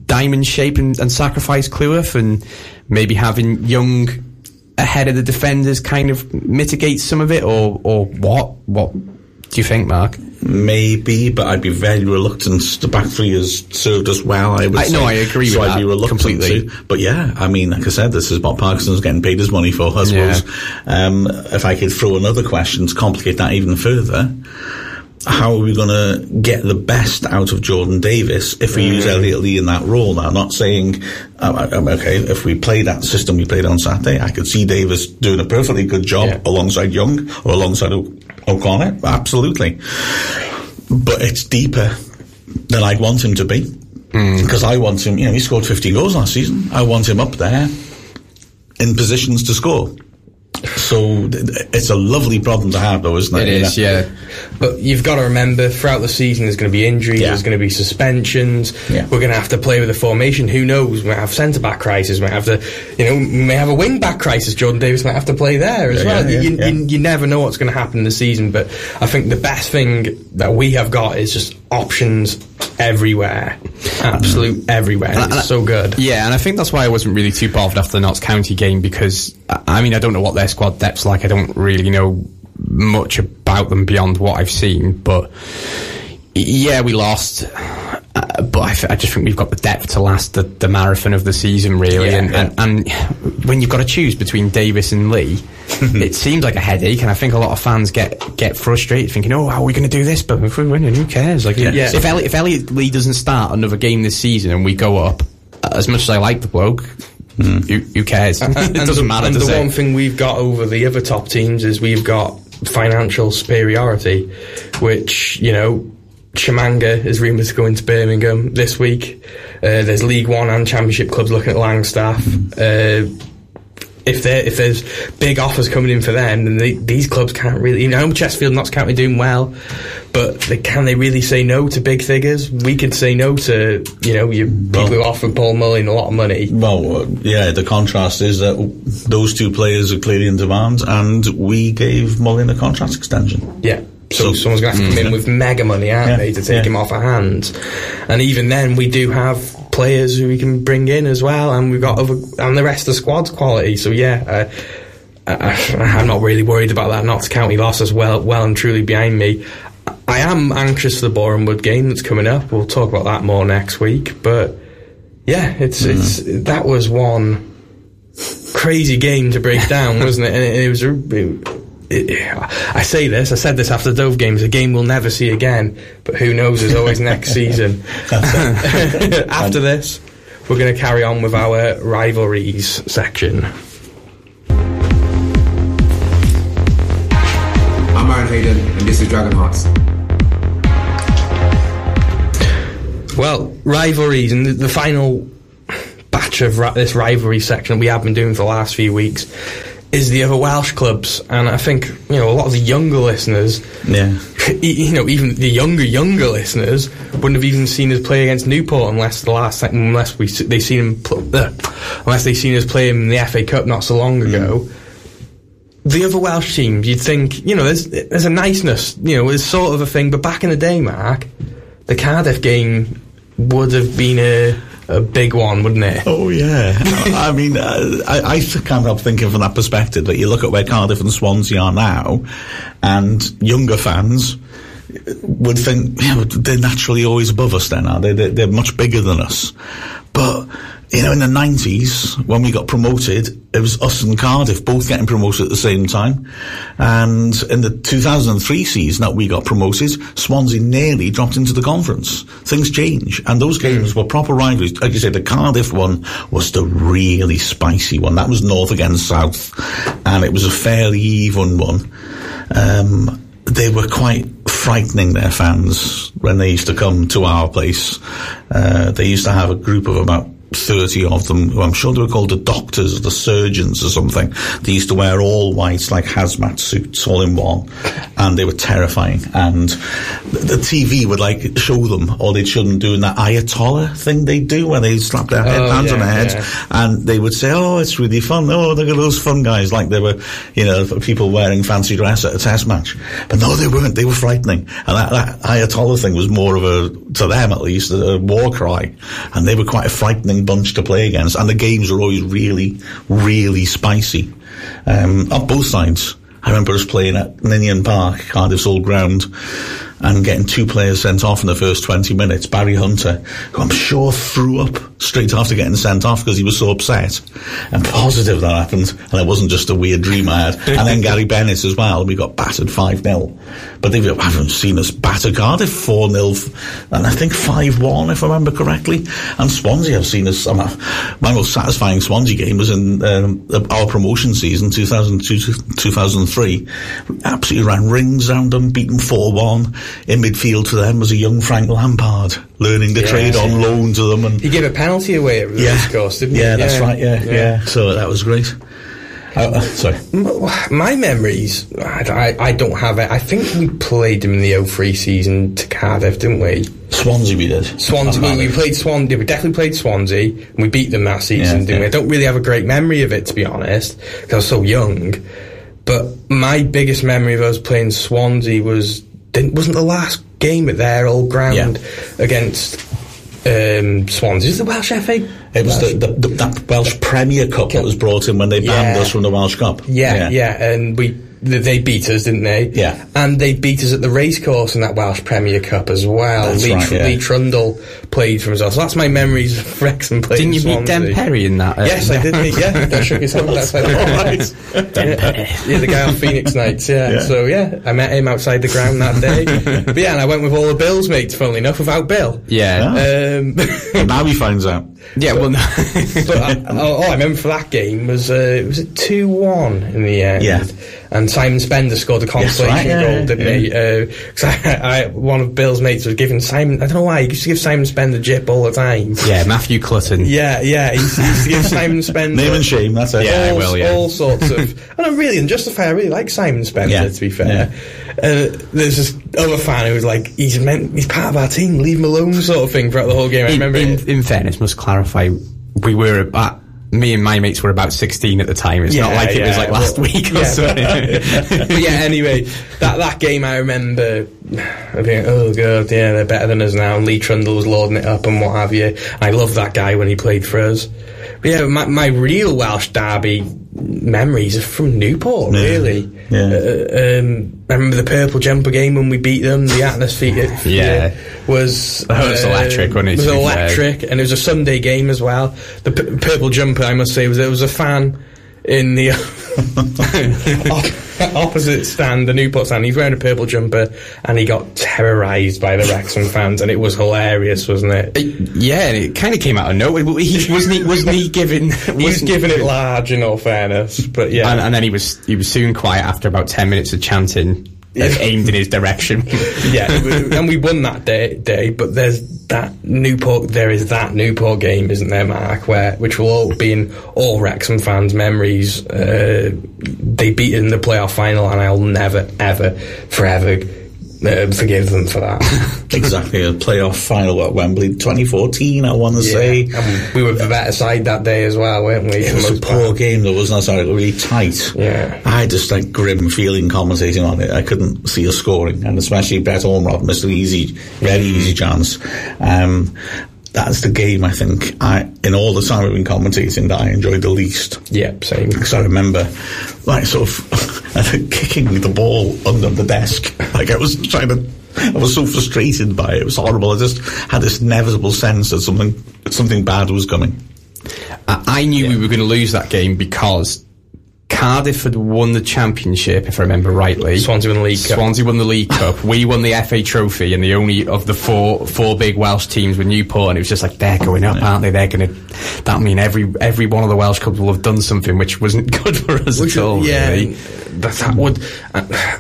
diamond shape and, and sacrifice Cleworth and maybe having young ahead of the defenders kind of mitigate some of it, or or what? What do you think, Mark? Maybe, but I'd be very reluctant. The back three has served us well. I would. I- say. no, I agree so with I'd be that reluctant completely. to. But yeah, I mean, like I said, this is what Parkinson's getting paid his money for. I Yeah. suppose. Um, if I could throw another question to complicate that even further. How are we going to get the best out of Jordan Davies if we use Elliot Lee in that role? Now, not saying, um, okay, if we play that system we played on Saturday, I could see Davies doing a perfectly good job Yeah. alongside Young or alongside o- O'Connor. Absolutely but it's deeper than I'd want him to be. Because I want him, you know, he scored 50 goals last season. I want him up there in positions to score. So it's a lovely problem to have, though, isn't it? It You yeah. But you've got to remember, throughout the season, there's going to be injuries, Yeah. there's going to be suspensions. Yeah. We're going to have to play with a formation. Who knows? We might have centre back crisis. We might have to, you know, we may have a wing back crisis. Jordan Davies might have to play there as Yeah, well. you, You, you never know what's going to happen in the season. But I think the best thing that we have got is just options everywhere, absolute mm-hmm. everywhere. And it's so good. Yeah, and I think that's why I wasn't really too bothered after the Notts County game because I I mean I don't know what their squad depth's like. I don't really know much about them beyond what I've seen, but yeah, we lost. Uh, but I, th- I just think we've got the depth to last the, the marathon of the season, really. Yeah, and, and, and when you've got to choose between Davies and Lee, *laughs* it seems like a headache. And I think a lot of fans get get frustrated, thinking, "Oh, how are we going to do this?" But if we're winning, who cares? Like, Yeah. if Elliot, if Elliot Lee doesn't start another game this season and we go up, as much as I like the bloke, who, who cares? *laughs* it doesn't matter. And the it? one thing we've got over the other top teams is we've got financial superiority, which you know. Tshimanga is rumoured to go into Birmingham this week. Uh, there's League One and Championship clubs looking at Langstaff. Uh, if there if there's big offers coming in for them, then they, these clubs can't really. You know, Chesterfield, Notts County doing well, but they, can they really say no to big figures? We could say no to you know you people who offer Paul Mullin a lot of money. Well, uh, yeah, the contrast is that those two players are clearly in demand, and we gave Mullin a contract extension. Yeah. So, So- someone's going to have to come in with mega money, aren't Yeah, they, to take yeah. him off our hands? And even then, we do have players who we can bring in as well, and we've got other, and the rest of the squad's quality. So yeah, uh, I, I'm not really worried about that Notts County loss as well, well and truly behind me. I am anxious for the Boreham Wood game that's coming up. We'll talk about that more next week, but yeah, it's it's that was one crazy game to break down, wasn't it? And it, it was. it, I say this. I said this after the Dove games, a game we'll never see again. But who knows? There's always next season. *laughs* after this, we're going to carry on with our rivalries section. I'm Aaron Hayden, and this is Dragon Hearts. Well, rivalries and the, the final batch of ri- this rivalry section we have been doing for the last few weeks is the other Welsh clubs, and I think you know a lot of the younger listeners, Yeah. you know, even the younger younger listeners wouldn't have even seen us play against Newport unless the last unless we they seen him pl- uh, unless they seen us play him in the FA Cup not so long ago. The other Welsh teams, you'd think, you know, there's there's a niceness, you know, it's sort of a thing. But back in the day, Mark, the Cardiff game would have been a a big one, wouldn't it? Oh yeah, *laughs* I mean, uh, I, I can't help thinking from that perspective that you look at where Cardiff and Swansea are now, and younger fans would think yeah, they're naturally always above us. Then are they? They're, they're much bigger than us, you know, in the 90s, when we got promoted, it was us and Cardiff both getting promoted at the same time. And in the 2003 season that we got promoted, Swansea nearly dropped into the conference. Things change. And those games were proper rivalries. Like you said, the Cardiff one was the really spicy one. That was North against South. And it was a fairly even one. Um, they were quite frightening their fans when they used to come to our place. Uh, they used to have a group of about 30 of them, I'm sure they were called the doctors or the surgeons or something. They used to wear all white, like hazmat suits, all in one, and they were terrifying. And the, the TV would like show them, or they'd show them doing that Ayatollah thing they do, where they slap their head, Oh, hands on their heads, yeah. and they would say, "Oh, it's really fun. Oh, look at those fun guys!" Like they were, you know, people wearing fancy dress at a test match. But no, they weren't. They were frightening. And that, that Ayatollah thing was more of a, to them at least, a, war cry. And they were quite a bunch to play against. And the games were always really, really spicy um, on both sides. I remember us playing at Ninian Park, Cardiff's old ground, and getting two players sent off in the first 20 minutes. Barry Hunter, who I'm sure threw up straight after getting sent off because he was so upset. And positive that happened, and it wasn't just a weird dream I had. and then Gary Bennett as well, we got battered 5-0. But they haven't seen us batter Cardiff 4-0, and I think 5-1 if I remember correctly. And Swansea have seen us, um, my most satisfying Swansea game was in um, our promotion season, 2002-2003. We absolutely ran rings round them, beat them 4-1. In midfield for them was a young Frank Lampard, learning the Yeah. trade on loan to them. And He gave a penalty away at the yeah, course, didn't he? yeah, that's right. Yeah, yeah, So that was great. Uh, uh, sorry. My memories, I, I, don't have it. I think we played them in the 03 season to Cardiff, didn't we? Swansea we did. Swansea, we, we played Swansea, we definitely played Swansea, and we beat them that season, Yeah, didn't we? I don't really have a great memory of it, to be honest, because I was so young. But my biggest memory of us playing Swansea was, didn't, wasn't the last game at their old ground Yeah. against um, Swansea. Is it the Welsh FA? It was the, the, the, that Welsh Premier Cup that was brought in when they banned Yeah. us from the Welsh Cup. Yeah, yeah, and we they beat us, didn't they? Yeah. and they beat us at the racecourse in that Welsh Premier Cup as well. That's Lee, right, yeah. Lee Trundle played for us. So that's my memories of Wrexham playing. Didn't you meet Swansea. Dan Perry in that? uh, Yes, I did. Meet, yeah, *laughs* I shook his hand outside the Right. yeah, yeah, the guy on Phoenix Nights. Yeah. Yeah. So yeah, I met him outside the ground that day. *laughs* but yeah, and I went with all the Bills mates. Funnily enough, without Bill. Yeah. Um, now he finds out. yeah, well, no. *laughs* but I, all all I remember for that game was uh, it was a two one in the end. Yeah. And Simon Spender scored a consolation right, yeah, goal, didn't he? Because I, I, one of Bill's mates was giving Simon. I don't know why he used to give Simon Spender jip all the time. yeah, Matthew Clutton. *laughs* Yeah, yeah. He used, he used to give Simon Spender Name and shame, that's it. Yeah, all, well, yeah. all sorts of. and I really, and justify, I really like Simon Spender, Yeah, To be fair, uh, there's this other fan who was like, "He's meant, he's part of our team. Leave him alone," sort of thing throughout the whole game. I In, remember. in, in fairness, must clarify, we were about. Me and my mates were about 16 at the time. It's not Yeah, like it was like last well, week or yeah. something. *laughs* but yeah, anyway, that that game I remember. I think, oh god, yeah, they're better than us now. And Lee Trundle was loading it up and what have you. I love that guy when he played for us. But yeah, my, my real Welsh derby memories from Newport, Yeah. really. Yeah. Uh, um, I remember the purple jumper game when we beat them. The atmosphere *laughs* Yeah. was That was uh, electric, wasn't it, Was electric, and it was a Sunday game as well. The p- purple jumper, I must say, was there was a fan in the *laughs* opposite stand, the Newport stand. He's wearing a purple jumper, and he got terrorised by the Wrexham fans, and it was hilarious, wasn't it? Uh, yeah, and it kind of came out of nowhere. He, wasn't he? Wasn't he giving? *laughs* He was giving it large, in all fairness, but yeah. And, and then he was he was soon quiet after about 10 minutes of chanting uh, aimed in his direction. *laughs* yeah, and we won that day, day. But there's that Newport. There is that Newport game, isn't there, Mark? Where which will all be in all Wrexham fans' memories. Uh, they beat in the playoff final, and I'll never, ever, forever uh, forgive them for that. *laughs* exactly. A playoff final at Wembley 2014, I want to say. And we were the better side that day as well, weren't we? It was a poor part? game though, wasn't it? Sorry, really tight. Yeah. I had just like grim feeling commentating on it. I couldn't see us scoring, and especially Brett Ormerod missed an easy, very easy chance. Um, that's the game I think I, in all the time I've been commentating, that I enjoyed the least. Yep, same. Because I remember, like, sort of *laughs* kicking the ball under the desk. Like, I was trying to. I was so frustrated by it. It was horrible. I just had this inevitable sense that something something bad was coming. I, I knew we were going to lose that game because Cardiff had won the championship, if I remember rightly. Swansea won the League Cup. Swansea won the League Cup. *laughs* We won the FA Trophy, and the only of the four four big Welsh teams were Newport. And it was just like they're going up, aren't they? They're going to. That mean every every one of the Welsh clubs will have done something which wasn't *laughs* good for us Which at all. yeah, really. that, that would,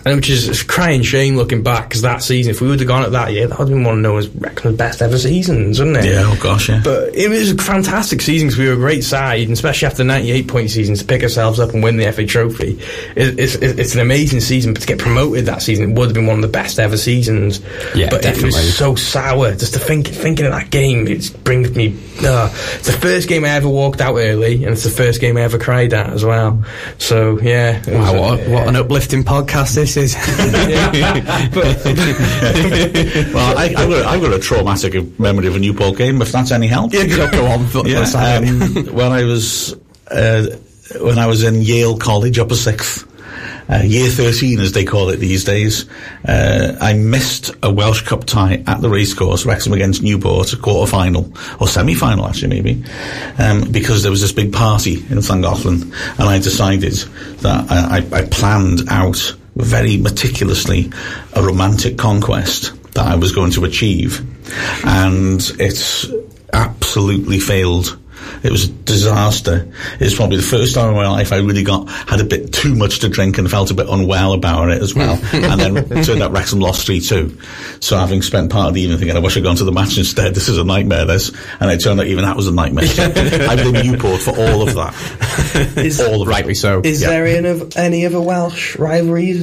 and which is a crying shame looking back because that season, if we would have gone at that year, that would have been one of Noah's Wrexham's best ever seasons, wouldn't it? Yeah, oh gosh, yeah. But it was a fantastic season because we were a great side, and especially after the 98 point season to pick ourselves up and win the FA Trophy. It, it's, it's an amazing season, but to get promoted that season, it would have been one of the best ever seasons. Yeah, but it was so sour. Just to think, thinking of that game, it brings me. Uh, it's the first game I ever walked out early, and it's the first game I ever cried at as well. So yeah, it was Wow, a- what, what an uplifting podcast this is. *laughs* well, I, I've, got a, I've got a traumatic memory of a Newport game, if that's any help. Yeah, go on. Yeah, Let's have it. um, when I was uh, when I was in Yale College, upper sixth, uh, year thirteen, as they call it these days, uh, I missed a Welsh Cup tie at the racecourse, Wrexham against Newport, a quarter final or semi final actually maybe, um, because there was this big party in Llangollen, and I decided that I, I planned out very meticulously a romantic conquest that I was going to achieve, and it's absolutely failed. It was a disaster. It's probably the first time in my life I really got had a bit too much to drink and felt a bit unwell about it as well. *laughs* and then it turned out Wrexham lost three two. So having spent part of the evening thinking I wish I'd gone to the match instead. This is a nightmare. This and it turned out even that was a nightmare. So *laughs* I blame Newport for all of that. *laughs* Is, all of Rightly so. is Yeah. there any, of, any other Welsh rivalries?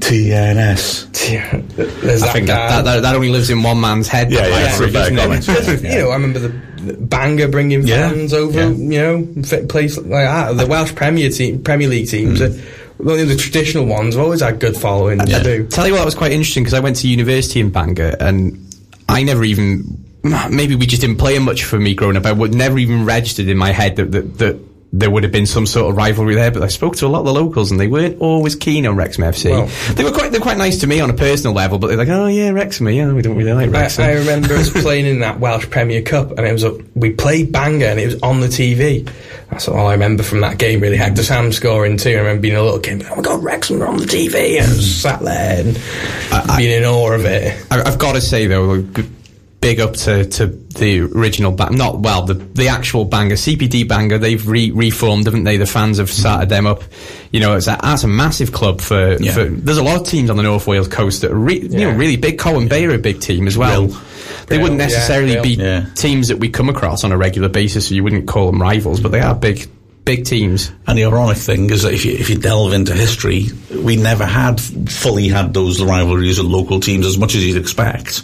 TNS. yeah, there's I think that, that, that only lives in one man's head. Yeah, that yeah, rivalry, it's a fair doesn't it? comment. You know, I remember the, the Bangor bringing Yeah, fans over. yeah. You know, place like that. The Welsh Premier team, Premier League teams, are, well, the traditional ones have always had good following. Yeah. I do. Tell you what, that was quite interesting because I went to university in Bangor and I never even, maybe we just didn't play him much for me growing up. I would never even registered in my head that, that, that there would have been some sort of rivalry there, but I spoke to a lot of the locals and they weren't always keen on Wrexham FC. Well- they were quite, they were quite nice to me on a personal level, but they're like, oh yeah, Wrexham, yeah, we don't really like I, Wrexham. I remember us playing in that Welsh Premier Cup, and it was a, we played Bangor, and it was on the TV. That's all I remember from that game. Really, Hector Sam scoring too. I remember being a little kid. Oh my God, Wrexham are on the TV! And I was sat there and I, being in awe of it. I, I've got to say though, big up to, to the original bang. Not well, the the actual Bangor, CPD Bangor. They've re- reformed, haven't they? The fans have started them up. You know, it's a, that's a massive club for, Yeah. for. There's a lot of teams on the North Wales coast that are re, you know really big. Colwyn Bay are a big team as well. Brill. They wouldn't Brill, yeah, necessarily be Yeah. teams that we come across on a regular basis, so you wouldn't call them rivals, but they are big, big teams. And the ironic thing is that if you, if you delve into history, we never had fully had those rivalries with local teams as much as you'd expect,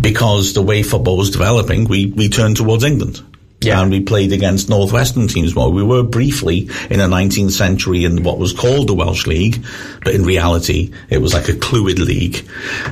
because the way football was developing, we, we turned towards England. Yeah. And we played against northwestern teams more. We were briefly in the 19th century in what was called the Welsh League, but in reality, it was like a Clwyd League.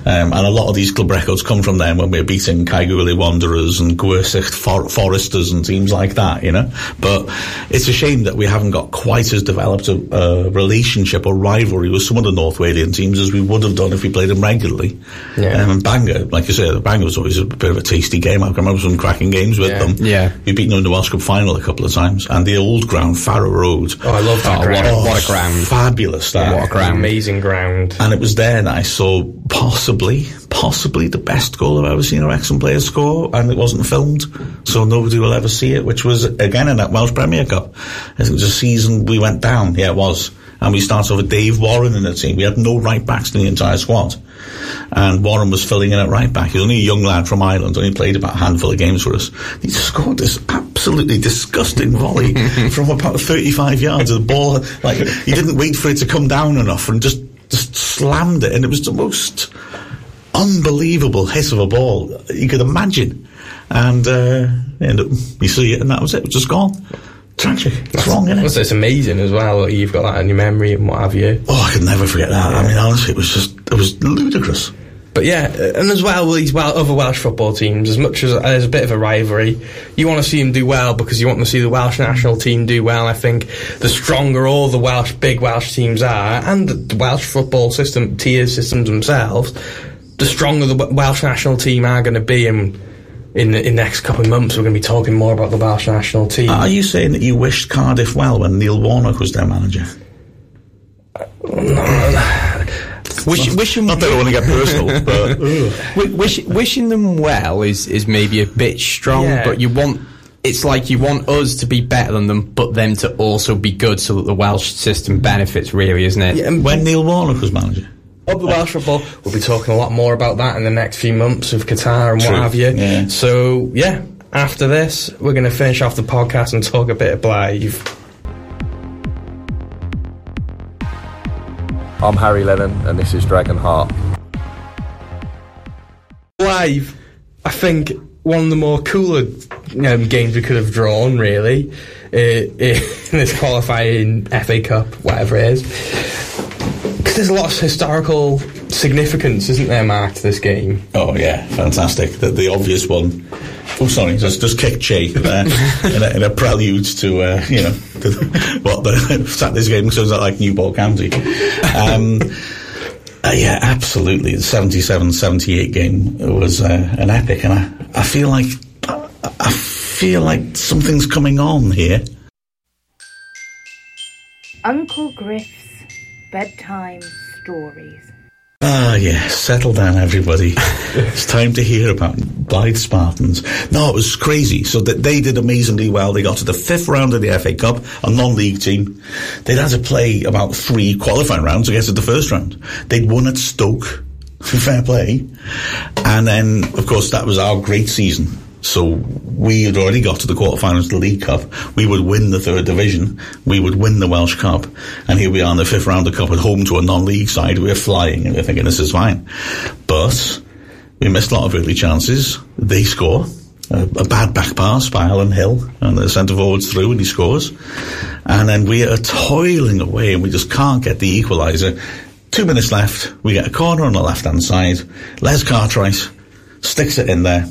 Um, and a lot of these club records come from then when we were beating Caergwrle Wanderers and Gwersyllt For- Foresters and teams like that, you know. But it's a shame that we haven't got quite as developed a, a relationship or rivalry with some of the North Walian teams as we would have done if we played them regularly. Yeah. Um, and Bangor, like you said, Bangor was always a bit of a tasty game. I can remember some cracking games with Yeah. them. Yeah. We beat them in the Welsh Cup final a couple of times. And the old ground, Farrar Road. Oh, I love that Oh, ground. what a- what a ground. Fabulous that. What a ground. Amazing ground. And it was there that I saw possibly, possibly the best goal I've ever seen a Wrexham player score, and it wasn't filmed, so nobody will ever see it, which was, again, in that Welsh Premier Cup. I think it was a season we went down. Yeah, it was. And we started off with Dave Warren in the team. We had no right backs in the entire squad. And Warren was filling in at right back. He was only a young lad from Ireland, only played about a handful of games for us. He scored this absolutely disgusting volley *laughs* from about 35 yards. The ball, like, he didn't wait for it to come down enough and just, just slammed it. And it was the most unbelievable hit of a ball you could imagine. And, uh, up, you see it and that was it. It was just gone. Tragic. It's wrong, isn't it? Also, it's amazing as well. that You've got that in your memory and what have you. Oh, I could never forget that. I mean, honestly, it was just, it was ludicrous. But yeah, and as well with these well, other Welsh football teams, as much as there's a bit of a rivalry, you want to see them do well because you want to see the Welsh national team do well. I think the stronger all the Welsh big Welsh teams are, and the, the Welsh football system tier systems themselves, the stronger the Welsh national team are going to be. And in the in the next couple of months, we're going to be talking more about the Welsh national team. Are you saying that you wished Cardiff well when Neil Warnock was their manager? *sighs* Wish, wishing, Not that I want to get personal, *laughs* but wish, wishing them well is, is maybe a bit strong, Yeah. but you want it's like you want us to be better than them, but them to also be good, so that the Welsh system benefits. Really, isn't it? Yeah, and when Neil Warnock was manager. Of the Welsh football, we'll be talking a lot more about that in the next few months with Qatar and True, what have you. yeah. So yeah, after this, we're going to finish off the podcast and talk a bit of Blyth. I'm Harry Lennon, and this is Dragon Heart. Blyth, I think one of the more cooler um, games we could have drawn, really, uh, *laughs* in this qualifying FA Cup, whatever it is. Because there's a lot of historical significance, isn't there, Mark, to this game? Oh yeah, fantastic. The, the obvious one. Oh, sorry, just just kick Che there *laughs* in, a, in a prelude to uh, you know to *laughs* the, what the Saturday's game sounds like Newport County. Um, uh, yeah, absolutely. The 77-78 game was uh, an epic, and I, I feel like I, I feel like something's coming on here. Uncle Griff's bedtime stories. Ah, yes, settle down, everybody. *laughs* it's time to hear about Blyth Spartans. No, it was crazy. So that they did amazingly well. They got to the fifth round of the FA Cup, a non-league team. They'd had to play about three qualifying rounds to get to the first round. They'd won at Stoke, *laughs* fair play. And then, of course, that was our great season. So we had already got to the quarterfinals of the League Cup. We would win the third division. We would win the Welsh Cup. And here we are in the fifth round of the Cup at home to a non-league side. We're flying and we're thinking this is fine. But we missed a lot of early chances. They score. A, a bad back pass by Alan Hill and the centre forwards through and he scores. And then we are toiling away and we just can't get the equaliser. Two minutes left. We get a corner on the left hand side. Les Cartwright sticks it in there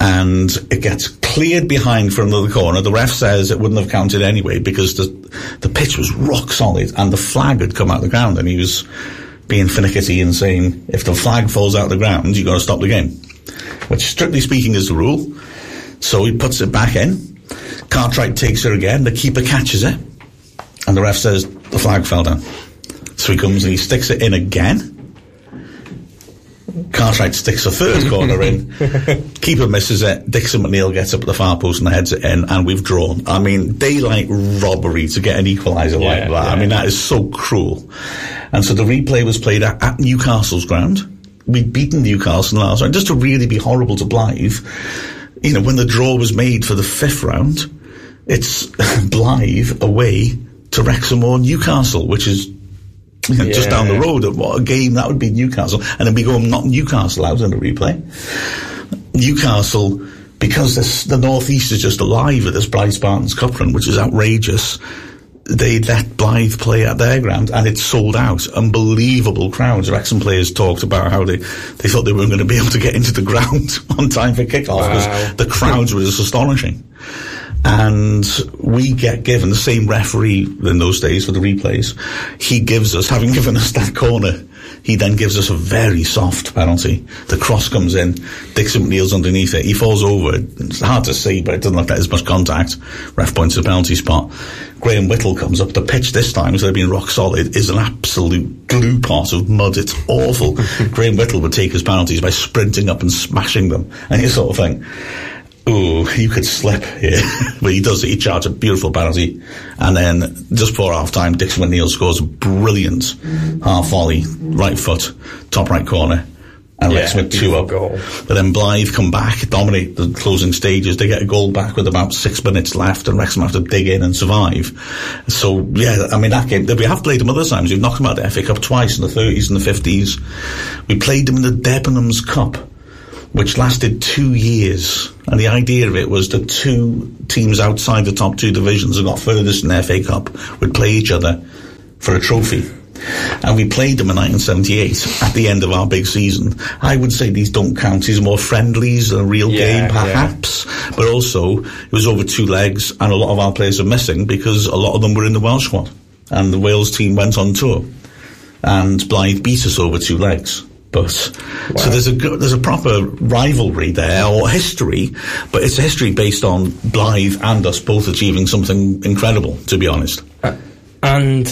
and it gets cleared behind for another corner. The ref says it wouldn't have counted anyway because the the pitch was rock solid and the flag had come out of the ground and he was being finicky and saying if the flag falls out of the ground you've got to stop the game, which strictly speaking is the rule. So he puts it back in. Cartwright takes it again. The keeper catches it, and the ref says the flag fell down. So he comes and he sticks it in again. Cartwright sticks a third *laughs* corner in. Keeper misses it. Dixie McNeil gets up at the far post and heads it in, and we've drawn. I mean, daylight robbery to get an equaliser like that. I mean, that is so cruel. And so the replay was played at, at Newcastle's ground. We'd beaten Newcastle last round. Just to really be horrible to Blyth, you know, when the draw was made for the fifth round, it's *laughs* Blyth away to Wrexham or Newcastle, which is know, just down the Yeah. road. What a game that would be Newcastle. And then we go and knock Newcastle out in the replay. Newcastle, because this, the Northeast is just alive with this Blyth Spartans Cup run, which is outrageous, they let Blyth play at their ground and it's sold out. Unbelievable crowds. Wrexham players talked about how they, they thought they weren't going to be able to get into the *laughs* ground on time for kickoff because Wow. the crowds were just astonishing. And we get given the same referee in those days for the replays. He gives us, having given us that corner, he then gives us a very soft penalty. The cross comes in, Dixie kneels underneath it. He falls over. It's hard to see, but it doesn't look like there's much contact. Ref points to the penalty spot. Graham Whittle comes up. The pitch this time, instead of being rock solid, is an absolute glue pot of mud. It's awful. *laughs* Graham Whittle would take his penalties by sprinting up and smashing them. *laughs* And you sort of think, Ooh, you could slip here. *laughs* but he does. He charges a beautiful penalty. And then just before half time, Dixie McNeil scores a brilliant half volley, right foot, top right corner. And Yeah, Wrexham two beautiful up. goal. But then Blyth come back, dominate the closing stages. They get a goal back with about six minutes left, and Wrexham have to dig in and survive. So yeah, I mean that game. We have played them other times. We've knocked them out of the FA Cup twice in the 30s and the 50s. We played them in the Debenhams Cup, which lasted two years. And the idea of it was that two teams outside the top two divisions and got furthest in the FA Cup would play each other for a trophy. And we played them in 1978 at the end of our big season. I would say these don't count. These are more friendlies than a real Yeah, game, perhaps. But also, it was over two legs, and a lot of our players are missing because a lot of them were in the Welsh squad. And the Wales team went on tour. And Blyth beat us over two legs. But so there's a there's a proper rivalry there or history, but it's a history based on Blyth and us both achieving something incredible. To be honest, and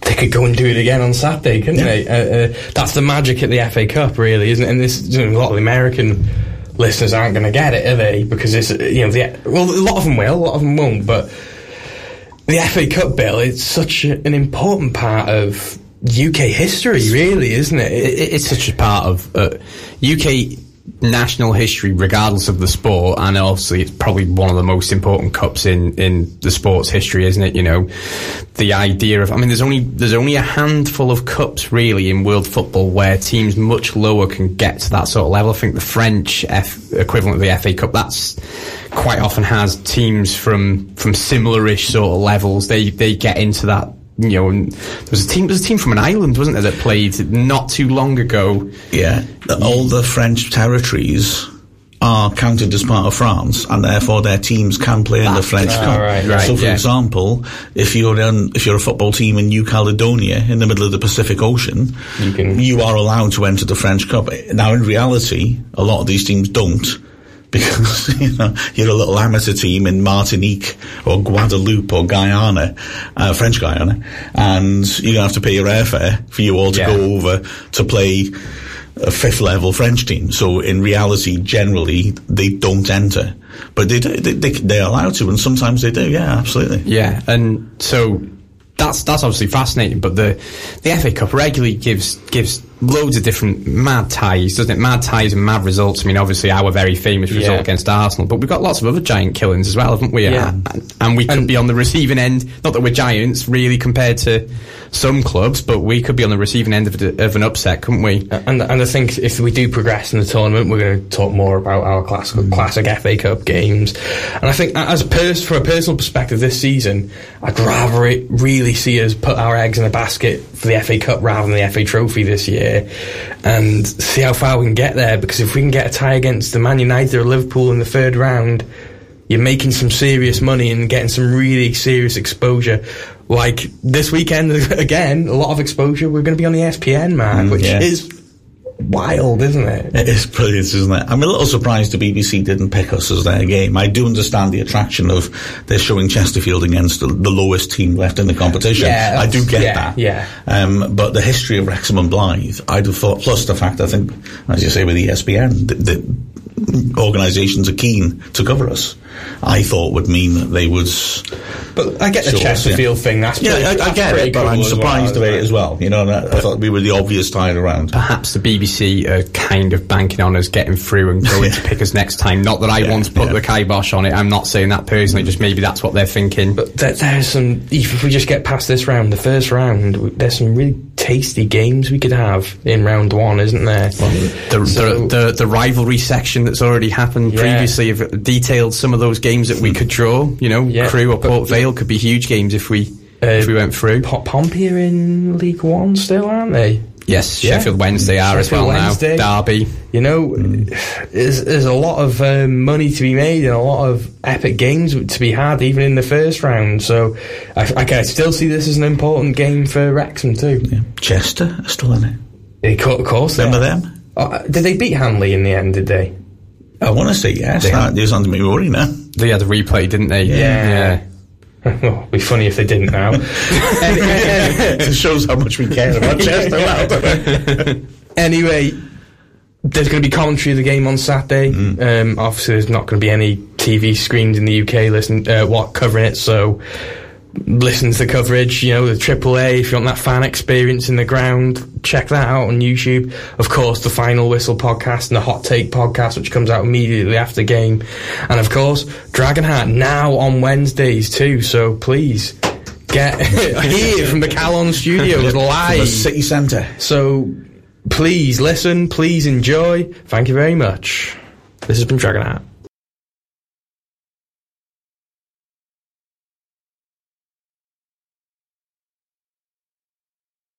they could go and do it again on Saturday, couldn't Yeah. they? Uh, uh, that's the magic at the FA Cup, really, isn't it? And this, you know, a lot of the American listeners aren't going to get it, are they? Because it's, uh, you know, the, well, a lot of them will, a lot of them won't, but the FA Cup bill is such an important part of UK history, really, isn't it? it, it- it's such a part of uh, UK national history, regardless of the sport, and obviously it's probably one of the most important cups in in the sport's history, isn't it? You know, the idea of I mean, there's only there's only a handful of cups really in world football where teams much lower can get to that sort of level. I think the French F, equivalent of the FA Cup that's quite often has teams from from similar-ish sort of levels. They they get into that. You know, there was a team. There was a team from an island, wasn't there, that played not too long ago. yeah, the- all the French territories are counted as part of France, and therefore their teams can play in the French Ah, Cup. right, right, so, for yeah. example, if you're in, if you're a football team in New Caledonia in the middle of the Pacific Ocean, You can- you are allowed to enter the French Cup. Now, in reality, a lot of these teams don't. Because *laughs* you know you're a little amateur team in Martinique or Guadeloupe or Guyana, uh, French Guyana, and you're gonna have to pay your airfare for you all to Yeah. go over to play a fifth level French team. So in reality, generally they don't enter, but they do, they, they they're allowed to, and sometimes they do. Yeah, absolutely. Yeah, and so that's that's obviously fascinating. But the the FA Cup regularly gives gives loads of different mad ties, doesn't it? Mad ties and mad results. I mean, obviously our very famous result Yeah. against Arsenal, but we've got lots of other giant killings as well, haven't we? Yeah. And, and we could be on the receiving end. Not that we're giants, really, compared to some clubs, but we could be on the receiving end of, of an upset, couldn't we? And and I think if we do progress in the tournament, we're going to talk more about our classic Mm. classic FA Cup games. And I think as a pers- from a personal perspective, this season, I'd rather it really see us put our eggs in a basket for the FA Cup rather than the FA Trophy this year, and see how far we can get there. Because if we can get a tie against the Man United or Liverpool in the third round. You're making some serious money and getting some really serious exposure. Like this weekend, *laughs* again, a lot of exposure. We're going to be on the ESPN, man, mm, which yeah. is wild, isn't it? It is brilliant, isn't it? I'm a little surprised the BBC didn't pick us as their game. I do understand the attraction of they're showing Chesterfield against the, the lowest team left in the competition. Yeah, I do get yeah, that. yeah. Um, but the history of Wrexham and Blyth, I'd have thought, plus the fact I think, as you say with ESPN, that, that organisations are keen to cover us, I thought would mean that they would. But I get the Sure, Chesterfield thing. That's Yeah, pretty, I, I that's get it, but cool I'm surprised well, of it isn't as well. You know, and I, I thought we were the obvious tie around. Perhaps the BBC are kind of banking on us getting through and going to *laughs* pick us next time. Not that I Yeah, want to put yeah. the kibosh on it. I'm not saying that personally. Just maybe that's what they're thinking. But there, there's some. If we just get past this round, the first round, there's some really tasty games we could have in round one, isn't there? the, So- the, the the rivalry section that's already happened Yeah. previously have detailed some of those games that we could draw. You know, Yeah, Crewe or Port Vale could be huge games if we if uh, we went through. Po- Pompey are in League One still, aren't they? Yes, Yeah. Sheffield Wednesday are as well Wednesday. now. Derby. You know, there's, there's a lot of um, money to be made and a lot of epic games to be had, even in the first round. So I, I can still see this as an important game for Wrexham too. Yeah. Chester are still in it. They, co- of course, they Remember are. them? Oh, did they beat Hanley in the end? Did they? I want to say yes. That is under me worry now. They had a replay, didn't they? Yeah. Yeah. *laughs* well, it'd be funny if they didn't now. *laughs* *laughs* it shows how much we care about Chester. well, doesn't anyway, there's going to be commentary of the game on Saturday. Um, obviously, there's not going to be any TV screens in the UK listen uh, what covering it. So listen to the coverage. You know, the AAA. If you want that fan experience in the ground, check that out on YouTube. Of course, the Final Whistle podcast and the Hot Take podcast, which comes out immediately after game, and of course, Dragon Heart now on Wednesdays too. So please. Get *laughs* here from the Calon Studios *laughs* live. the city centre. So please listen, please enjoy. Thank you very much. This has been Dragon Heart.